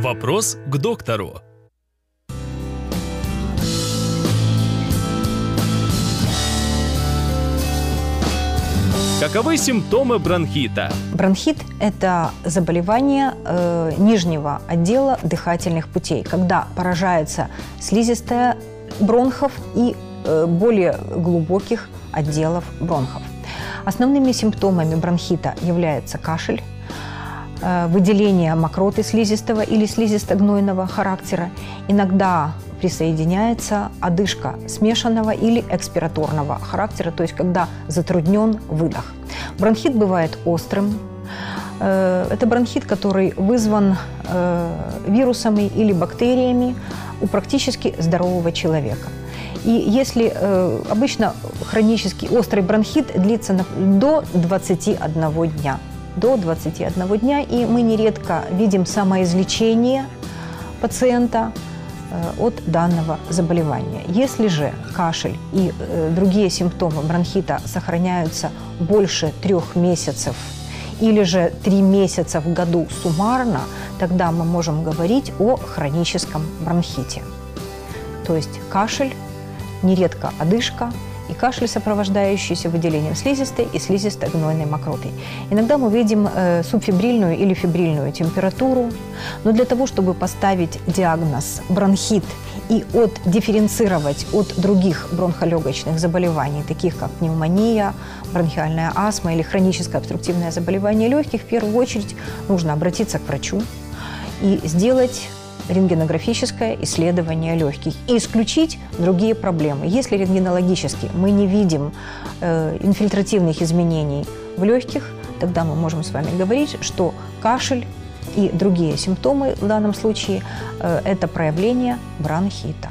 Вопрос к доктору. Каковы симптомы бронхита? Бронхит – это заболевание э, нижнего отдела дыхательных путей, когда поражается слизистая бронхов и э, более глубоких отделов бронхов. Основными симптомами бронхита является кашель, выделение мокроты слизистого или слизисто-гнойного характера, иногда присоединяется одышка смешанного или экспираторного характера, то есть когда затруднен выдох. Бронхит бывает острым. Э, это бронхит, который вызван э, вирусами или бактериями у практически здорового человека. И если э, обычно хронический острый бронхит длится до 21 дня, до 21 дня, и мы нередко видим самоизлечение пациента, Э, от данного заболевания. Если же кашель и э, другие симптомы бронхита сохраняются больше трех месяцев или же три месяца в году суммарно, тогда мы можем говорить о хроническом бронхите. То есть кашель, нередко одышка, и кашель, сопровождающийся выделением слизистой и слизисто-гнойной мокротой. Иногда мы видим э, субфибрильную или фибрильную температуру, но для того, чтобы поставить диагноз бронхит и от, дифференцировать от других бронхолегочных заболеваний, таких как пневмония, бронхиальная астма или хроническое обструктивное заболевание легких, в первую очередь нужно обратиться к врачу и сделать рентгенографическое исследование легких и исключить другие проблемы. Если рентгенологически мы не видим э, инфильтративных изменений в легких, тогда мы можем с вами говорить, что кашель и другие симптомы в данном случае э, – это проявление бронхита.